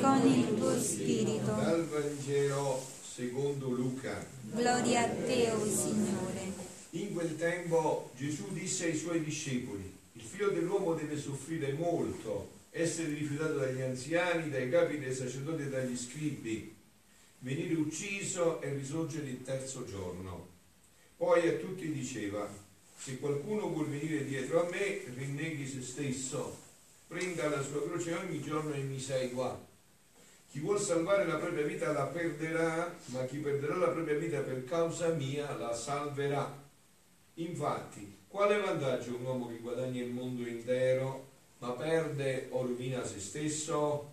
con il tuo spirito. Dal Vangelo secondo Luca. Gloria a te, o Signore. In quel tempo Gesù disse ai suoi discepoli, il figlio dell'uomo deve soffrire molto, essere rifiutato dagli anziani, dai capi dei sacerdoti e dagli scribi, venire ucciso e risorgere il terzo giorno. Poi a tutti diceva, se qualcuno vuol venire dietro a me, rinneghi se stesso, prenda la sua croce ogni giorno e mi segua. Chi vuol salvare la propria vita la perderà, ma chi perderà la propria vita per causa mia la salverà. Infatti, quale vantaggio un uomo che guadagna il mondo intero, ma perde o rovina se stesso?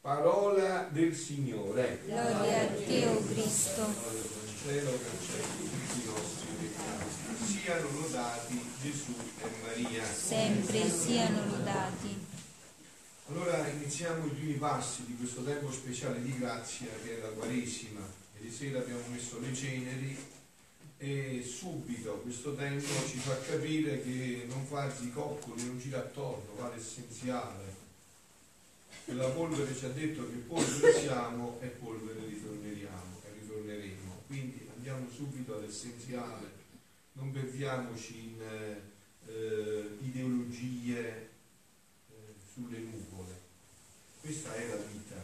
Parola del Signore. Gloria a te, o Cristo. Vangelo cancelli tutti i nostri peccati. Siano lodati Gesù e Maria. Sempre siano lodati. Allora iniziamo i primi passi di questo tempo speciale di grazia che è la Quaresima. Ieri sera abbiamo messo le ceneri e subito questo tempo ci fa capire che non farsi coccoli, non gira attorno, va l'essenziale. La polvere ci ha detto che polvere siamo e polvere ritorneriamo e ritorneremo. Quindi andiamo subito all'essenziale, non perdiamoci in eh, ideologie eh, sulle nuvole. Questa è la vita.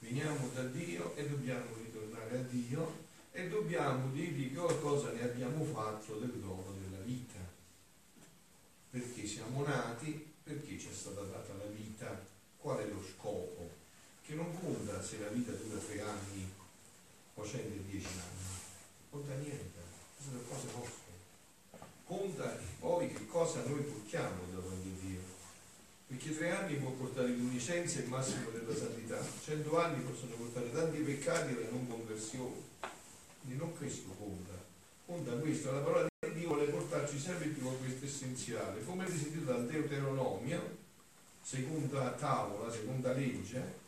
Veniamo da Dio e dobbiamo ritornare a Dio e dobbiamo dirgli che cosa ne abbiamo fatto del dono della vita. Perché siamo nati, perché ci è stata data la vita, qual è lo scopo? Che non conta se la vita dura tre anni o 110 anni, conta niente, sono cose nostre. Conta poi che cosa noi portiamo davanti. Perché tre anni può portare l'innocenza e il massimo della santità, cento anni possono portare tanti peccati e la non conversione. Quindi non questo conta, conta questo, la parola di Dio vuole portarci sempre più a questo essenziale, come avete sentito dal Deuteronomio, seconda tavola, seconda legge,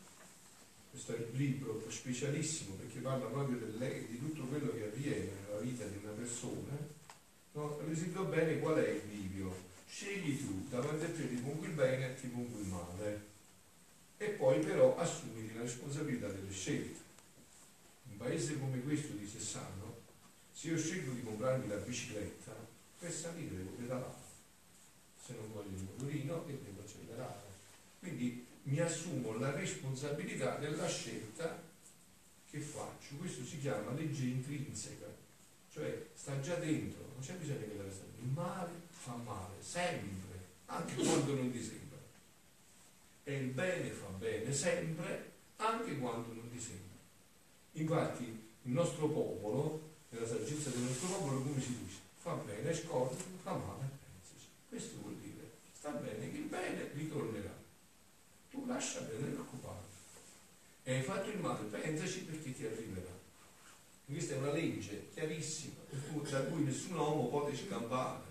questo è il libro specialissimo perché parla proprio di tutto quello che avviene nella vita di una persona, no? sentito bene qual è il? Scegli tu, davanti a te ti pongo il bene e ti pongo il male, e poi però assumiti la responsabilità delle scelte un paese come questo di Sessano, se io scelgo di comprarmi la bicicletta, per salire devo pedalare, se non voglio il motorino e devo accelerare. Quindi mi assumo la responsabilità della scelta che faccio. Questo si chiama legge intrinseca, cioè sta già dentro, non c'è bisogno che la resta. Il male fa male, sempre, anche quando non ti sembra. E il bene fa bene, sempre, anche quando non ti sembra. Infatti il nostro popolo, nella saggezza del nostro popolo, come si dice? Fa bene, scorda, fa male, pensaci. Questo vuol dire, sta bene che il bene ritornerà. Tu lascia bene preoccupato. E hai fatto il male, pensaci perché ti arriverà. Questa è una legge chiarissima, da cui nessun uomo può scampare.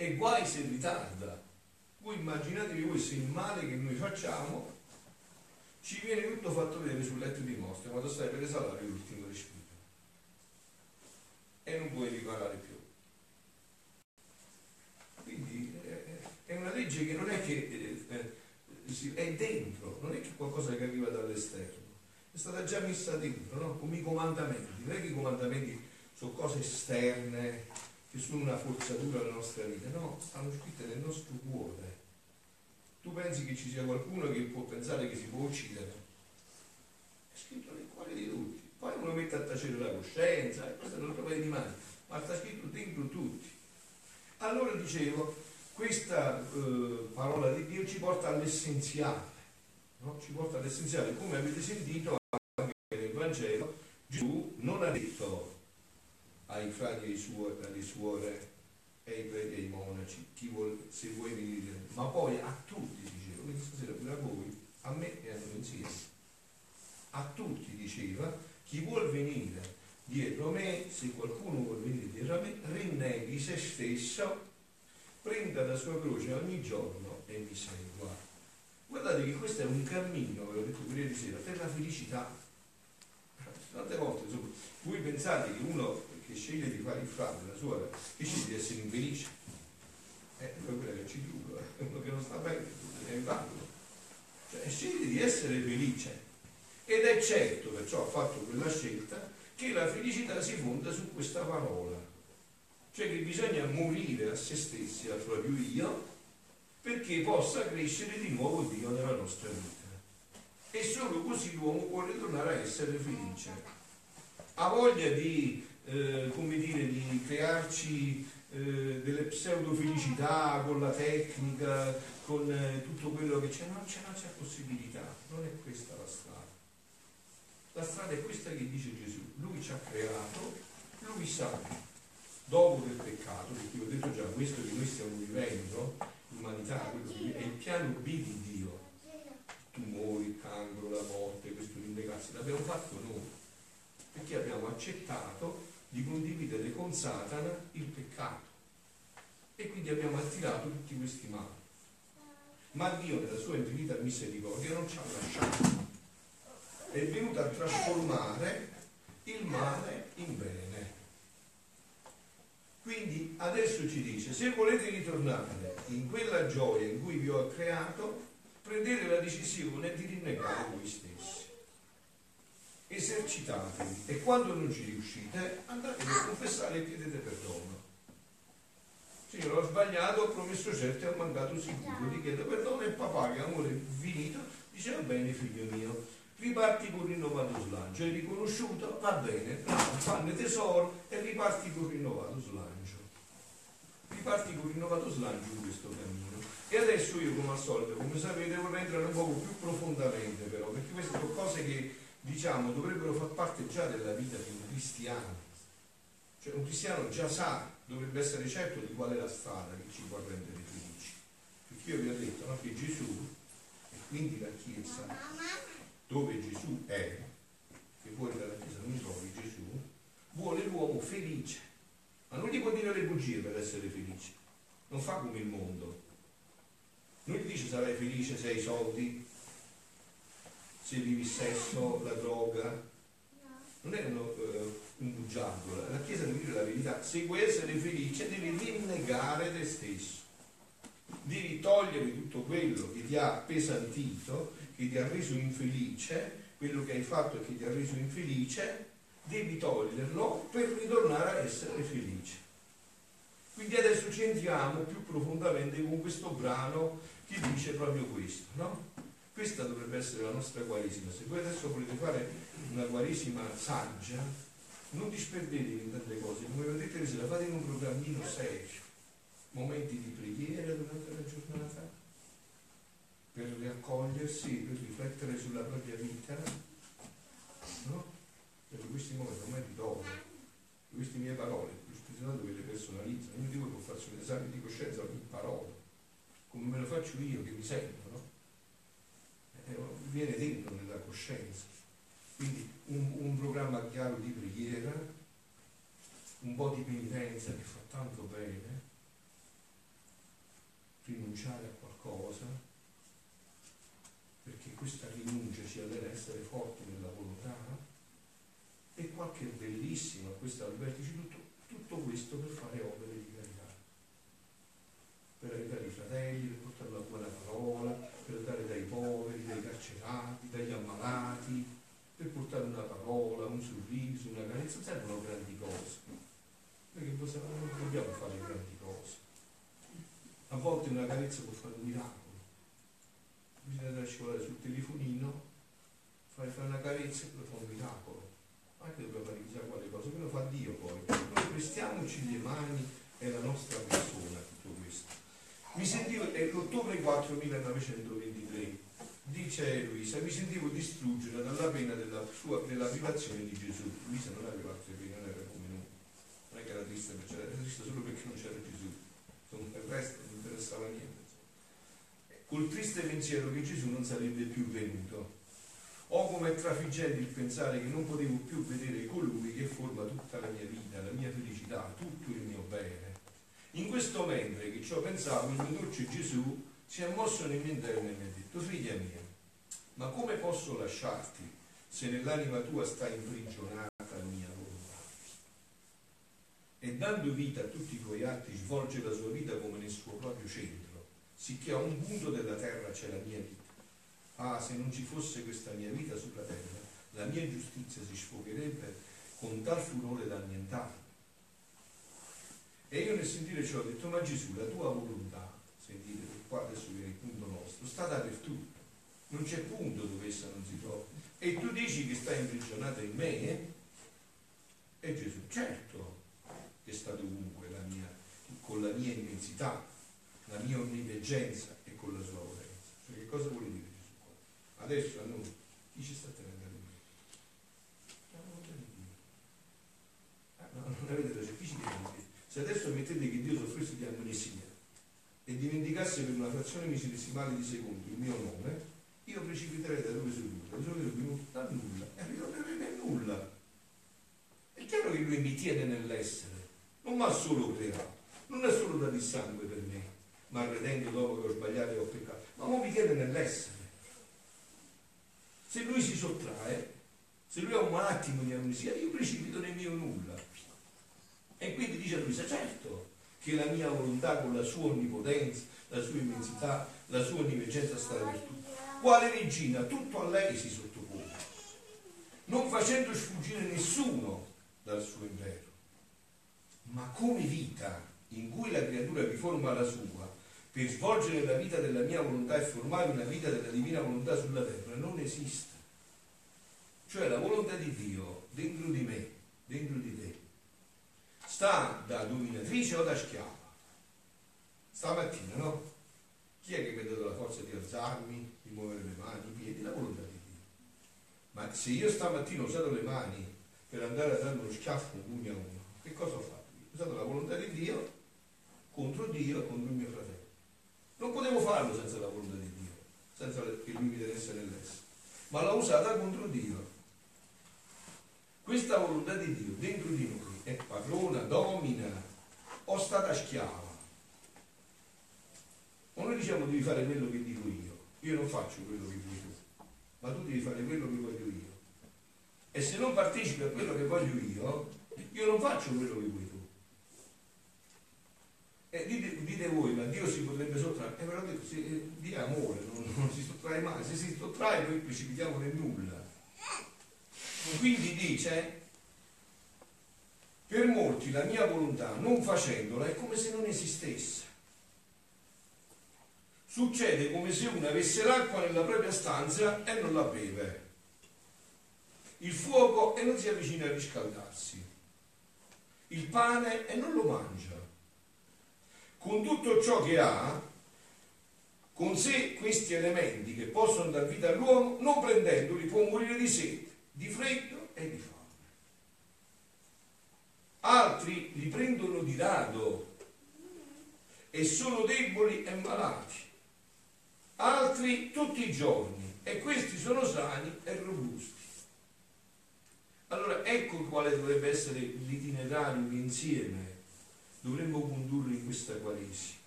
E guai se ritarda. Voi immaginatevi se il male che noi facciamo ci viene tutto fatto vedere sul letto di morte quando stai per esalare l'ultimo respiro e non puoi riparare più quindi eh, è una legge che non è che eh, eh, è dentro non è che qualcosa che arriva dall'esterno è stata già messa dentro no? come i comandamenti non è che i comandamenti sono cose esterne che sono una forzatura della nostra vita no, stanno scritte nel nostro cuore tu pensi che ci sia qualcuno che può pensare che si può uccidere? È scritto nel cuore di tutti. Poi uno mette a tacere la coscienza, e questo un altro paio di mani, ma sta scritto dentro tutti. Allora dicevo, questa eh, parola di Dio ci porta all'essenziale, no? ci porta all'essenziale. Come avete sentito anche nel Vangelo, Gesù non ha detto ai frati e alle suore e ai preti e ai monaci, vuole, se vuoi venire, ma poi a tutti diceva, quindi stasera pure a voi, a me e a noi insieme, a tutti diceva, chi vuol venire dietro me, se qualcuno vuol venire dietro a me, rinneghi se stesso, prenda la sua croce ogni giorno e mi segua. Guardate che questo è un cammino, ve l'ho detto di sera, per la felicità. Tante volte, insomma, voi pensate che uno che sceglie di fare il frate, la suora, che sceglie di essere infelice. Eh, poi quella che ci giuro, uno che non sta bene, è invaluto. Cioè, sceglie di essere felice. Ed è certo, perciò ha fatto quella scelta, che la felicità si fonda su questa parola. Cioè che bisogna morire a se stessi, al proprio io, perché possa crescere di nuovo Dio nella nostra vita. E solo così l'uomo può ritornare a essere felice. Ha voglia di, eh, come dire, di crearci eh, delle pseudo felicità con la tecnica, con eh, tutto quello che c'è, non c'è, non c'è possibilità, non è questa la strada. La strada è questa che dice Gesù, lui ci ha creato, lui sa, dopo del peccato, perché ho detto già questo che noi stiamo vivendo, l'umanità, è il piano B di Dio, tumori, il cancro, la morte, questo rinnegarsi, l'abbiamo fatto noi, perché abbiamo accettato di condividere con Satana il peccato e quindi abbiamo attirato tutti questi mali. Ma Dio nella sua infinita misericordia non ci ha lasciato, è venuto a trasformare il male in bene. Quindi adesso ci dice, se volete ritornare in quella gioia in cui vi ho creato, prendete la decisione di rinnegare voi stessi. Esercitatevi e quando non ci riuscite andate a confessare e chiedete perdono. Signore, ho sbagliato, ho promesso certo e ho mancato sicuro, ti chiedo perdono e papà che amore infinito dice va bene figlio mio, riparti con rinnovato slancio, hai riconosciuto? Va bene, fanne tesoro e riparti con rinnovato slancio. Riparti con rinnovato slancio in questo cammino. E adesso io come al solito, come sapete, vorrei entrare un po' più profondamente però, perché queste sono cose che diciamo dovrebbero far parte già della vita di un cristiano. Cioè un cristiano già sa, dovrebbe essere certo di qual è la strada che ci può rendere felici. Perché io vi ho detto no, che Gesù, e quindi la Chiesa, dove Gesù è, che fuori dalla Chiesa non trovi Gesù, vuole l'uomo felice. Ma non gli può dire le bugie per essere felice. Non fa come il mondo non gli dice sarai felice se hai soldi, se vivi il sesso, la droga. Non uno, uh, un bugiardo. La Chiesa deve dire la verità. Se vuoi essere felice devi rinnegare te stesso. Devi togliere tutto quello che ti ha appesantito, che ti ha reso infelice, quello che hai fatto e che ti ha reso infelice, devi toglierlo per ritornare a essere felice. Quindi adesso ci entriamo più profondamente con questo brano che dice proprio questo, no? Questa dovrebbe essere la nostra Quaresima. Se voi adesso volete fare una Quaresima saggia, non disperdetevi in tante cose, come vedete se la fate in un programmino serio, momenti di preghiera durante la giornata, per riaccogliersi, per riflettere sulla propria vita, no? Per questi momenti, momenti dopo, queste mie parole, lo Spirito Santo ve le personalizza, ognuno di voi può farsi un esame di coscienza ogni parola come me lo faccio io che mi sento, no? Viene dentro nella coscienza. Quindi un, un, programma chiaro di preghiera, un po' di penitenza che fa tanto bene, rinunciare a qualcosa, perché questa rinuncia ci allena essere forti nella volontà, e qualche bellissima, questa Alberti, tutto, tutto questo per fare opere di per aiutare i fratelli, per portare la buona parola, per aiutare dai poveri, dai carcerati, dagli ammalati, per portare una parola, un sorriso, una carezza, servono grandi cose. Perché non dobbiamo fare grandi cose. A volte una carezza può fare un miracolo. Bisogna darci volare sul telefonino, fare, fare una carezza e poi fa un miracolo. Anche dobbiamo fare chissà quale cosa, quello fa Dio poi. Noi prestiamoci le mani, è la nostra persona. Mi sentivo, è l'ottobre 4 1923, dice Luisa, mi sentivo distruggere dalla pena della, sua, della privazione di Gesù. Luisa non aveva altre pene, non era come noi, non è che era triste, era triste solo perché non c'era Gesù, il resto non interessava niente. Col triste pensiero che Gesù non sarebbe più venuto. O come trafiggente il pensare che non potevo più vedere colui che forma tutta la mia vita, la mia felicità, tutto il mio bene in questo mentre che ciò pensavo, il mio dolce Gesù si è mosso nel mio interno e mi ha detto, figlia mia, ma come posso lasciarti se nell'anima tua sta imprigionata la mia volontà? E dando vita a tutti i tuoi atti svolge la sua vita come nel suo proprio centro, sicché a un punto della terra c'è la mia vita. Ah, se non ci fosse questa mia vita sulla terra, la mia giustizia si sfogherebbe con tal furore da annientarmi. E io nel sentire ciò ho detto, ma Gesù, la tua volontà, sentite, qua adesso viene il punto nostro, sta dappertutto, non c'è punto dove essa non si trova. E tu dici che sta imprigionata in me? Eh? E Gesù, certo che sta dovunque la mia, con la mia immensità, la mia onniveggenza e con la sua potenza. Cioè, che cosa vuole dire Gesù qua? Adesso a noi, chi ci sta tenendo a noi? La volontà di Dio. Ah, no, non avete ragione, Se adesso mettete che Dio soffrisse di amnesia e dimenticasse per una frazione misidesimale di secondo il mio nome, io precipiterei da dove sono venuto, da dove sono venuto, da nulla, e ritornerei nel nulla. È chiaro che lui mi tiene nell'essere, non mi ha solo creato, non è solo dato il sangue per me, ma redendo dopo che ho sbagliato e ho peccato, ma ora mi tiene nell'essere. Se lui si sottrae, se lui ha un attimo di amnesia, io precipito nel mio nulla. E quindi dice a lui, certo che la mia volontà con la sua onnipotenza, la sua immensità, la sua onniveggenza sta dappertutto. Quale regina? Tutto a lei si sottopone, non facendo sfuggire nessuno dal suo impero, ma come vita in cui la creatura riforma la sua per svolgere la vita della mia volontà e formare una vita della divina volontà sulla terra non esiste. Cioè la volontà di Dio dentro di me, dentro di te, sta da dominatrice o da schiava. Stamattina, no? Chi è che mi ha dato la forza di alzarmi, di muovere le mani, i piedi? La volontà di Dio. Ma se io stamattina ho usato le mani per andare a dare uno schiaffo un pugno a uno, che cosa ho fatto? Ho usato la volontà di Dio contro Dio e contro il mio fratello. Non potevo farlo senza la volontà di Dio, senza che lui mi tenesse nell'essere, ma l'ho usata contro Dio. Questa volontà di Dio dentro di noi è padrona, domina o stata schiava. O noi diciamo devi fare quello che dico io, io non faccio quello che vuoi tu, ma tu devi fare quello che voglio io. E se non partecipi a quello che voglio io, io non faccio quello che vuoi tu. E dite, dite, voi, ma Dio si potrebbe sottrarre? E eh, però detto, eh, Dio è amore, non, non, si sottrae mai. Se si sottrae noi precipitiamo nel nulla. Quindi dice, per molti la mia volontà, non facendola, è come se non esistesse. Succede come se uno avesse l'acqua nella propria stanza e non la beve. Il fuoco e non si avvicina a riscaldarsi. Il pane e non lo mangia con tutto ciò che ha, con sé questi elementi che possono dar vita all'uomo, non prendendoli può morire di sete, di freddo e di fame. Altri li prendono di rado e sono deboli e malati. Altri tutti i giorni e questi sono sani e robusti. Allora ecco quale dovrebbe essere l'itinerario insieme dovremmo condurre in questa Quaresima.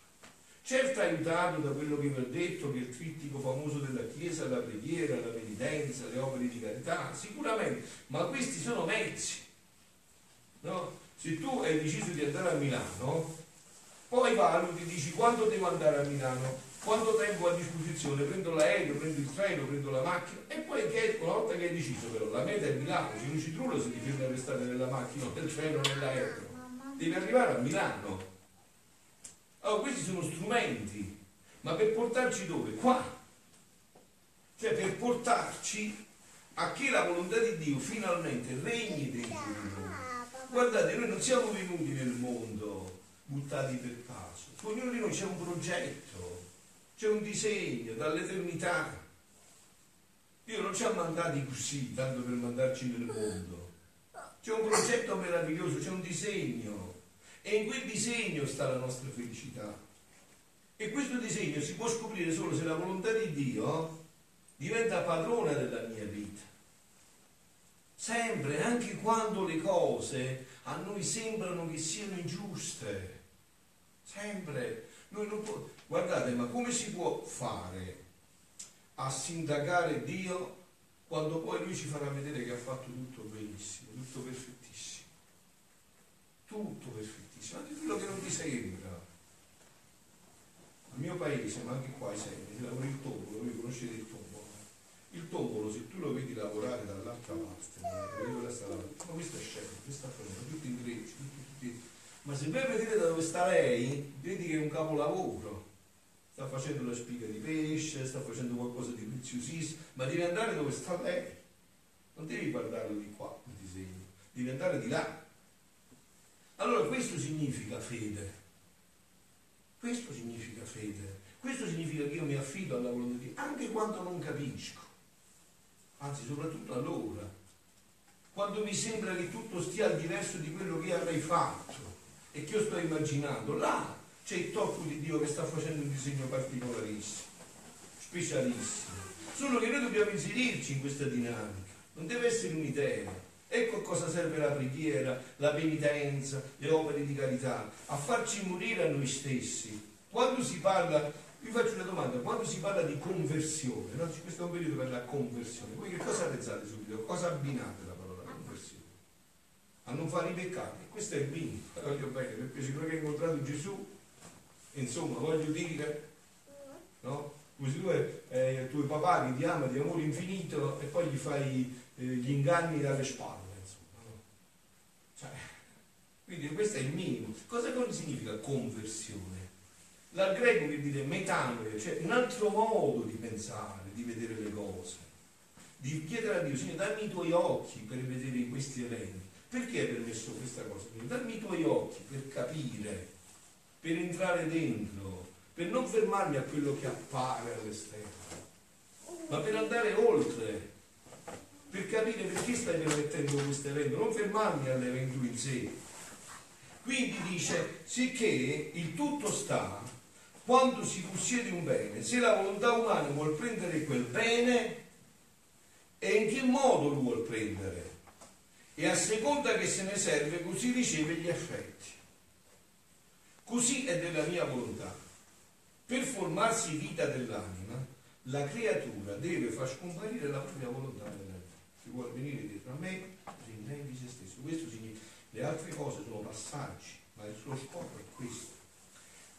Certo aiutato da quello che vi ho detto, che il trittico famoso della Chiesa, la preghiera, la penitenza, le opere di carità, sicuramente, ma questi sono mezzi. Se tu hai deciso di andare a Milano, poi valuti, dici quando devo andare a Milano, quanto tempo ho a disposizione, prendo l'aereo, prendo il treno, prendo la macchina e poi che, una volta che hai deciso però, la meta è Milano, se non ci trullo se ti fermi a restare nella macchina, nel treno, nell'aereo devi arrivare a Milano. Allora, questi sono strumenti, ma per portarci dove? Qua. Cioè per portarci a che la volontà di Dio finalmente regni dentro di noi. Guardate, noi non siamo venuti nel mondo buttati per caso. Ognuno di noi c'è un progetto, c'è un disegno dall'eternità. Dio non ci ha mandati così, tanto per mandarci nel mondo. C'è un progetto meraviglioso, c'è un disegno. E in quel disegno sta la nostra felicità. E questo disegno si può scoprire solo se la volontà di Dio diventa padrona della mia vita. Sempre, anche quando le cose a noi sembrano che siano ingiuste. Sempre. Può... Guardate, ma come si può fare a sindacare Dio quando poi Lui ci farà vedere che ha fatto tutto benissimo, tutto perfettissimo? Tutto perfettissimo di quello che non ti sembra. Al mio paese ma anche qua si lavora il tombolo, voi conoscete il tombolo. Se tu lo vedi lavorare dall'altra parte, ma questo è scemo, questo sta facendo, tutti in grecia, tutti, tutti. Ma se voi vedete da dove sta lei, vedi che è un capolavoro. Sta facendo la spiga di pesce, sta facendo qualcosa di preziosissimo, ma devi andare dove sta lei. Non devi guardarlo di qua, il disegno, devi andare di là. Allora questo significa fede. Questo significa fede. Questo significa che io mi affido alla volontà di Dio, anche quando non capisco. Anzi, soprattutto allora. Quando mi sembra che tutto stia al diverso di quello che avrei fatto e che io sto immaginando, là c'è il tocco di Dio che sta facendo un disegno particolarissimo, specialissimo. Solo che noi dobbiamo inserirci in questa dinamica, non deve essere un'idea. Ecco a cosa serve la preghiera, la penitenza, le opere di carità, a farci morire a noi stessi. Quando si parla, vi faccio una domanda, quando si parla di conversione, no? questo è un periodo per la conversione, voi che cosa pensate subito? Cosa abbinate la parola conversione? A non fare i peccati, questo è il minimo, voglio bene, perché se tu hai incontrato Gesù, insomma, voglio dire, no? Così tu eh, tuo papà che ti ama di amore infinito e poi gli fai eh, gli inganni dalle spalle. Quindi questo è il minimo. Cosa significa conversione? Dal greco che dire metanoia, cioè un altro modo di pensare, di vedere le cose, di chiedere a Dio, Signore, dammi i tuoi occhi per vedere questi eventi. Perché hai permesso questa cosa? Dammi i tuoi occhi per capire, per entrare dentro, per non fermarmi a quello che appare all'esterno, ma per andare oltre, per capire perché stai permettendo questo evento, non fermarmi all'evento in sé, quindi dice, sicché il tutto sta quando si possiede un bene, se la volontà umana vuol prendere quel bene e in che modo lo vuol prendere. E a seconda che se ne serve, così riceve gli effetti. Così è della mia volontà. Per formarsi vita dell'anima, la creatura deve far scomparire la propria volontà nella vita. Si vuole venire dietro a me, rinnevi se stesso. Questo significa le altre cose sono passaggi, ma il suo scopo è questo.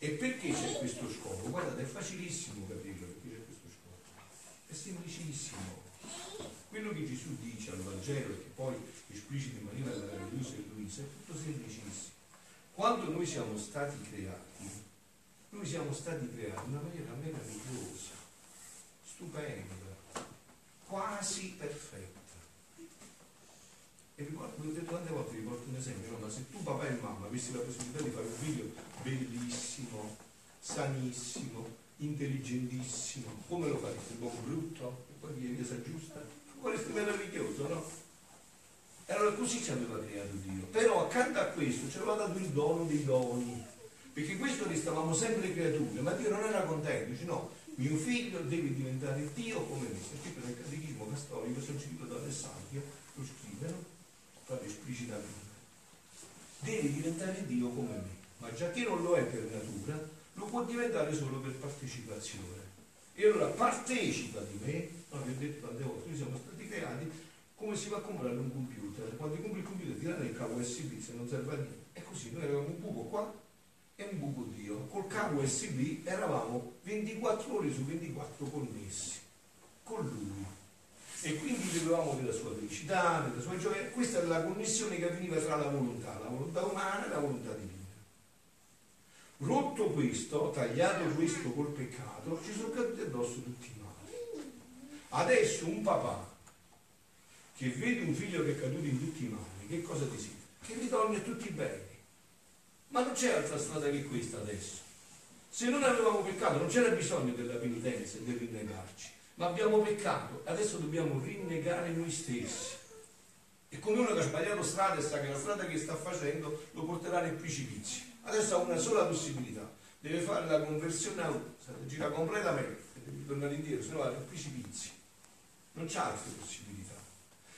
E perché c'è questo scopo? Guardate, è facilissimo capirlo perché c'è questo scopo. È semplicissimo. Quello che Gesù dice al Vangelo e che poi esplicita in maniera meravigliosa e Luisa è tutto semplicissimo. Quando noi siamo stati creati, noi siamo stati creati in una maniera meravigliosa, stupenda, quasi perfetta. E ricordo, vi detto tante volte, vi porto un esempio, no? ma se tu papà e mamma avessi la possibilità di fare un figlio bellissimo, sanissimo, intelligentissimo, come lo faresti? Po' brutto? E poi via si aggiusta? Vorresti meraviglioso, no? E allora così ci aveva creato Dio. Però accanto a questo ci aveva dato il dono dei doni. Perché questo ne stavamo sempre creature, ma Dio non era contento, dice no, mio figlio deve diventare Dio come me. Scritto nel catechismo cattolico, sancito da Alessandria, lo scrive, no? proprio esplicitamente, deve diventare Dio come me, ma già che non lo è per natura, lo può diventare solo per partecipazione. E allora partecipa di me, no, vi ho detto tante volte, noi siamo stati creati come si va a comprare un computer. Quando compri il computer ti danno il cavo USB se non serve a niente. E così noi avevamo un buco qua e un buco Dio. Col cavo USB eravamo 24 ore su 24 connessi con lui e quindi vivevamo della sua felicità, della sua gioia. Questa è la connessione che avveniva tra la volontà, la volontà umana e la volontà divina. Rotto questo, tagliato questo col peccato, ci sono caduti addosso tutti i mali. Adesso un papà che vede un figlio che è caduto in tutti i mali, che cosa desidera? Che ritorni a tutti i beni. Ma non c'è altra strada che questa adesso. Se non avevamo peccato non c'era bisogno della penitenza e del rinnegarci ma abbiamo peccato, adesso dobbiamo rinnegare noi stessi. E come uno che ha sbagliato strada e sa che la strada che sta facendo lo porterà nel precipizio. Adesso ha una sola possibilità, deve fare la conversione a gira completamente, deve tornare indietro, se no va nel precipizio. Non c'è altre possibilità.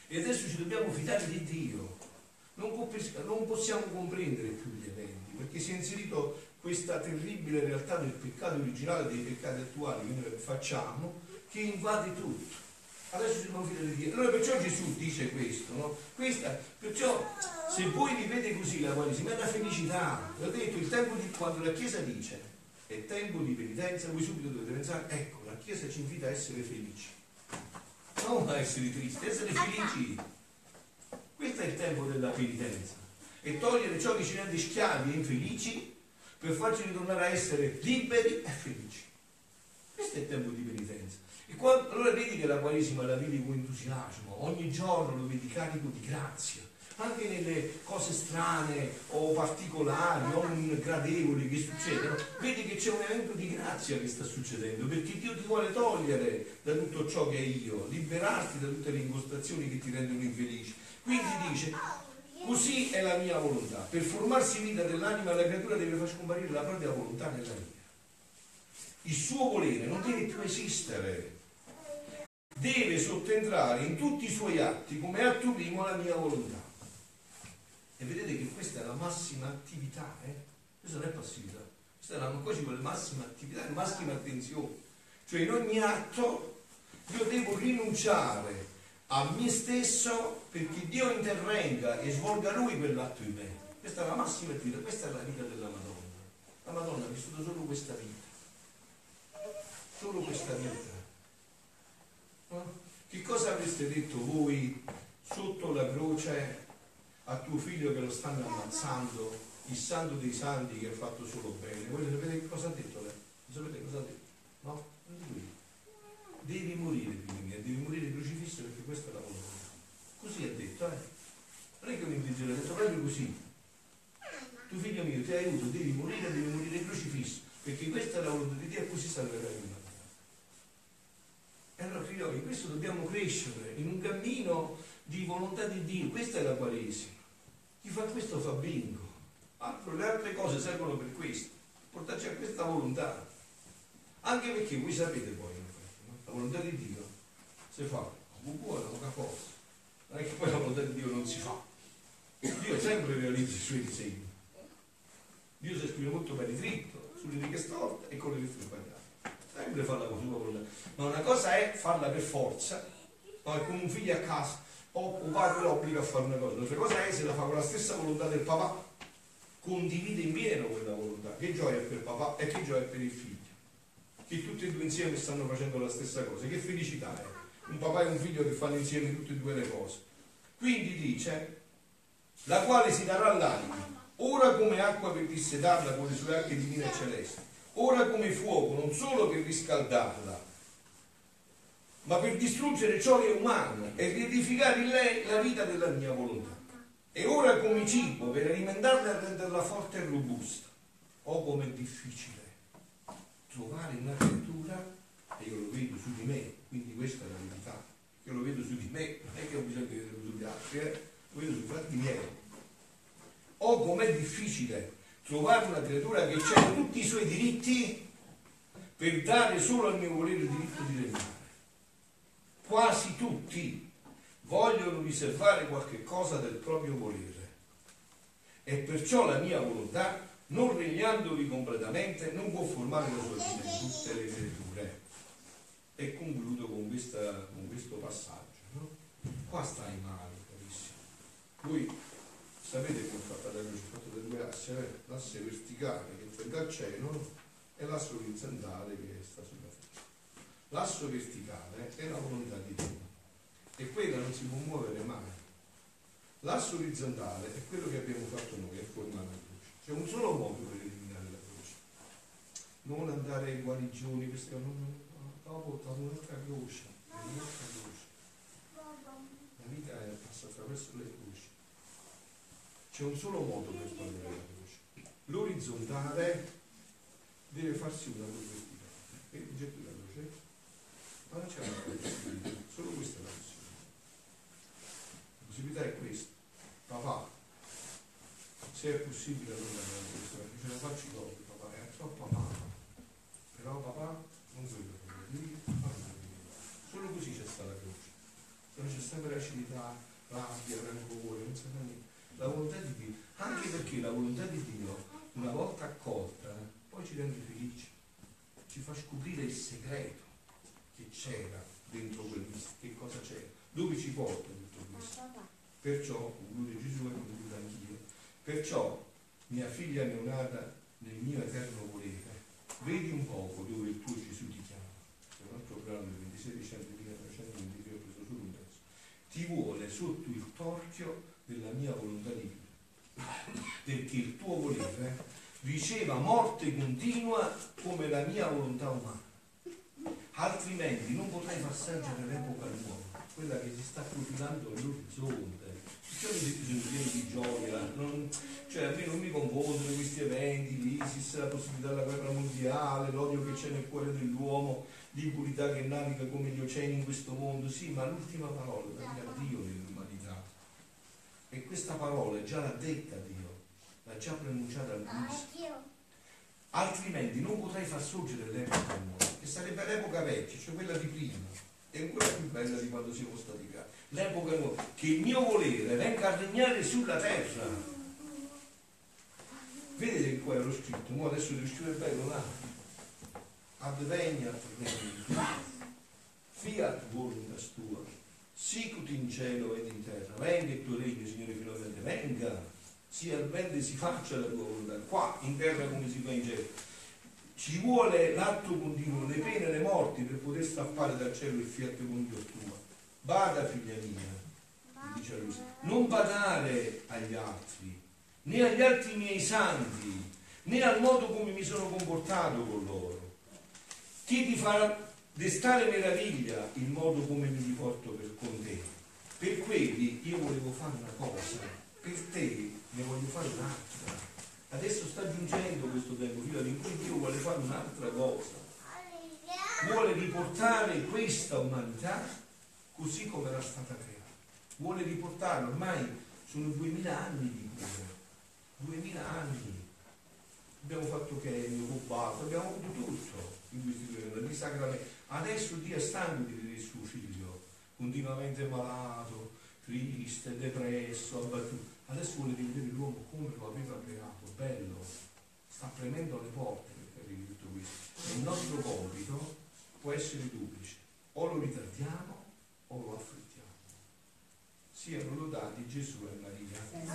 E adesso ci dobbiamo fidare di Dio. Non, non possiamo comprendere più gli eventi, perché si è inserito questa terribile realtà del peccato originale, dei peccati attuali che noi facciamo, che invade tutto. Adesso si confida di Dio. Allora perciò Gesù dice questo, no? Questa, perciò se voi vivete così la Quaresima è una felicità. L'ho detto, il tempo di quando la Chiesa dice è tempo di penitenza, voi subito dovete pensare, ecco, la Chiesa ci invita a essere felici, non a essere tristi, a essere felici. Questo è il tempo della penitenza. E togliere ciò che ci rende schiavi e infelici per farci ritornare a essere liberi e felici. Questo è il tempo di penitenza. E quando, allora vedi che la Quaresima la vedi con entusiasmo, ogni giorno lo vedi carico di grazia, anche nelle cose strane o particolari o gradevoli che succedono, vedi che c'è un evento di grazia che sta succedendo, perché Dio ti vuole togliere da tutto ciò che è io, liberarti da tutte le impostazioni che ti rendono infelici. Quindi dice, così è la mia volontà. Per formarsi vita dell'anima la creatura deve far scomparire la propria volontà nella vita. Il suo volere non deve più esistere deve sottentrare in tutti i suoi atti come atto primo la mia volontà. E vedete che questa è la massima attività, eh? questa non è passività, questa è la, qua ci vuole massima attività, massima attenzione. Cioè in ogni atto io devo rinunciare a me stesso perché Dio intervenga e svolga Lui quell'atto in me. Questa è la massima attività, questa è la vita della Madonna. La Madonna ha vissuto solo questa vita, solo questa vita. Che cosa avreste detto voi sotto la croce a tuo figlio che lo stanno ammazzando, il santo dei santi che ha fatto solo bene? Voi sapete cosa ha detto lei? Sapete cosa ha detto? No? Devi morire, mio, devi morire crocifisso perché questa è la volontà. Così ha detto, eh? Non è che un indigeno ha detto proprio così. Tu figlio mio ti aiuto, devi morire, devi morire crocifisso, perché questa è la volontà di Dio e così salverai mondo. E allora figlioli, questo dobbiamo crescere, in un cammino di volontà di Dio, questa è la Quaresima. Chi fa questo fa bingo. Altro, le altre cose servono per questo, portarci a questa volontà. Anche perché voi sapete poi, la volontà di Dio si fa con buona, poca forza. Non è che poi la volontà di Dio non si fa. Dio sempre realizza i suoi disegni. Dio si esprime molto bene dritto, sulle righe storte e con le lettere sbagliate sempre fa la sua volontà. Ma una cosa è farla per forza, è come un figlio a casa, o un padre lo obbliga a fare una cosa, un'altra cosa è se la fa con la stessa volontà del papà, condivide in pieno quella volontà. Che gioia è per papà e che gioia per il figlio. Che tutti e due insieme stanno facendo la stessa cosa, che felicità è. Un papà e un figlio che fanno insieme tutte e due le cose. Quindi dice, la quale si darà all'anima, ora come acqua per dissetarla con le sue acque divine e celesti ora come fuoco, non solo per riscaldarla, ma per distruggere ciò che è umano e riedificare in lei la vita della mia volontà. E ora come cibo per alimentarla e renderla forte e robusta. Oh, come è difficile trovare una creatura, e io lo vedo su di me, quindi questa è la verità, io lo vedo su di me, non è che ho bisogno di vederlo sugli altri, eh? lo vedo sui fatti miei. Oh, com'è difficile trovare una creatura che ha tutti i suoi diritti per dare solo al mio volere il diritto di regnare. Quasi tutti vogliono riservare qualche cosa del proprio volere e perciò la mia volontà, non regnandovi completamente, non può formare la sua vita in tutte le creature. E concludo con, questa, con questo passaggio. No? Qua stai male, carissimo. Voi sapete come ho fatto croce? Ho fatto le due assi, eh? l'asse verticale che tende al cielo e l'asse orizzontale che sta terra. L'asso verticale è la volontà di Dio e quella non si può muovere mai. L'asso orizzontale è quello che abbiamo fatto noi, è formare la croce. C'è un solo modo per eliminare la croce. Non andare ai guarigioni, questa non, dopo un'altra croce, un'altra croce. La vita è, passa attraverso le croci. C'è un solo modo per togliere la croce. L'orizzontale deve farsi una con verticale. Vedi, c'è qui la croce? Ma non c'è una possibilità, solo questa è la possibilità. La possibilità è questa. Papà, se è possibile allora questa, ce la faccio dopo, papà, è troppo amata. Però papà non che lui Solo così c'è stata la croce. Se no c'è sempre acidità, rabbia, rancore, non sa niente la volontà di Dio, anche perché la volontà di Dio, una volta accolta, poi ci rende felici, ci fa scoprire il segreto che c'era dentro quel che cosa c'era, dove ci porta tutto questo. Perciò, conclude Gesù e concludo anch'io, perciò mia figlia neonata nel mio eterno volere, Vedi un poco dove il tuo Gesù ti chiama. C'è un altro brano del 26 dicembre 1923 ho preso solo un pezzo. Ti vuole sotto il torchio della mia volontà divina. Perché il tuo volere riceva morte continua come la mia volontà umana. Altrimenti non potrai far sorgere l'epoca nuova, quella che si sta profilando all'orizzonte. I giorni sono pieni di gioia, non, cioè a me non mi confondono questi eventi, l'ISIS, la possibilità della guerra mondiale, l'odio che c'è nel cuore dell'uomo, l'impurità che naviga come gli oceani in questo mondo, sì, ma l'ultima parola la dia Dio nell'umanità. E questa parola già l'ha detta Dio, l'ha già pronunciata a lui. Altrimenti non potrai far sorgere l'epoca nuova, che sarebbe l'epoca vecchia, cioè quella di prima, e ancora più bella di quando siamo stati qua. L'epoca nuova, che il mio volere venga a regnare sulla terra. Vedete qua ero scritto, ma adesso devo scrivere bello là. Adveniat regnum fiat voluntas tua, sicut in cielo ed in terra. Venga il tuo regno, Signore finalmente, venga, sia al bene si faccia la tua volontà, qua in terra come si fa in cielo. Ci vuole l'atto continuo, le pene e le morti per poter strappare dal cielo il fiat con Dio tua. Bada figlia mia, dice a lui, non badare agli altri, né agli altri miei santi, né al modo come mi sono comportato con loro. Chi ti farà destare meraviglia il modo come mi riporto per, con te. Per quelli io volevo fare una cosa, per te ne voglio fare un'altra. Adesso sta giungendo questo tempo, fino in cui Dio vuole fare un'altra cosa. Vuole riportare questa umanità così come era stata creata. Vuole riportarla, ormai sono duemila anni di cura, duemila anni. Abbiamo fatto Kenio, Cubato, abbiamo avuto tutto in questi due anni, sacramenti. Adesso Dio è stanco di vedere il suo figlio, continuamente malato, triste, depresso, abbattuto. Adesso vuole rivedere l'uomo come lo aveva creato, bello, sta premendo le porte per tutto questo. Il nostro compito può essere duplice, o lo ritardiamo o lo affrettiamo. Siano lodati Gesù e Maria.